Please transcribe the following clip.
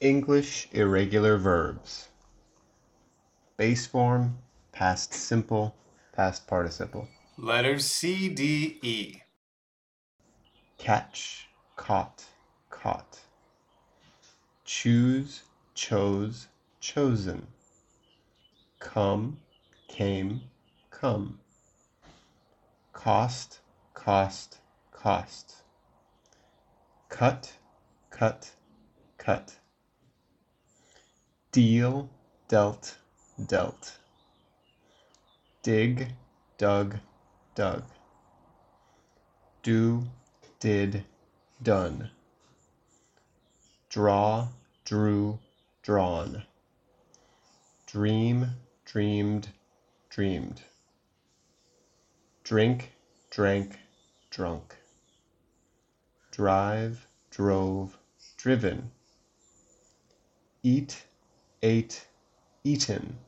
English irregular verbs. Base form, past simple, past participle. Letters C, D, E. Catch, caught, caught. Choose, chose, chosen. Come, came, come. Cost, cost, cost. Cut, cut, cut. Deal, dealt, dealt. Dig, dug, dug. Do, did, done. Draw, drew, drawn. Dream, dreamed, dreamed. Drink, drank, drunk. Drive, drove, driven. Eat, ate, eaten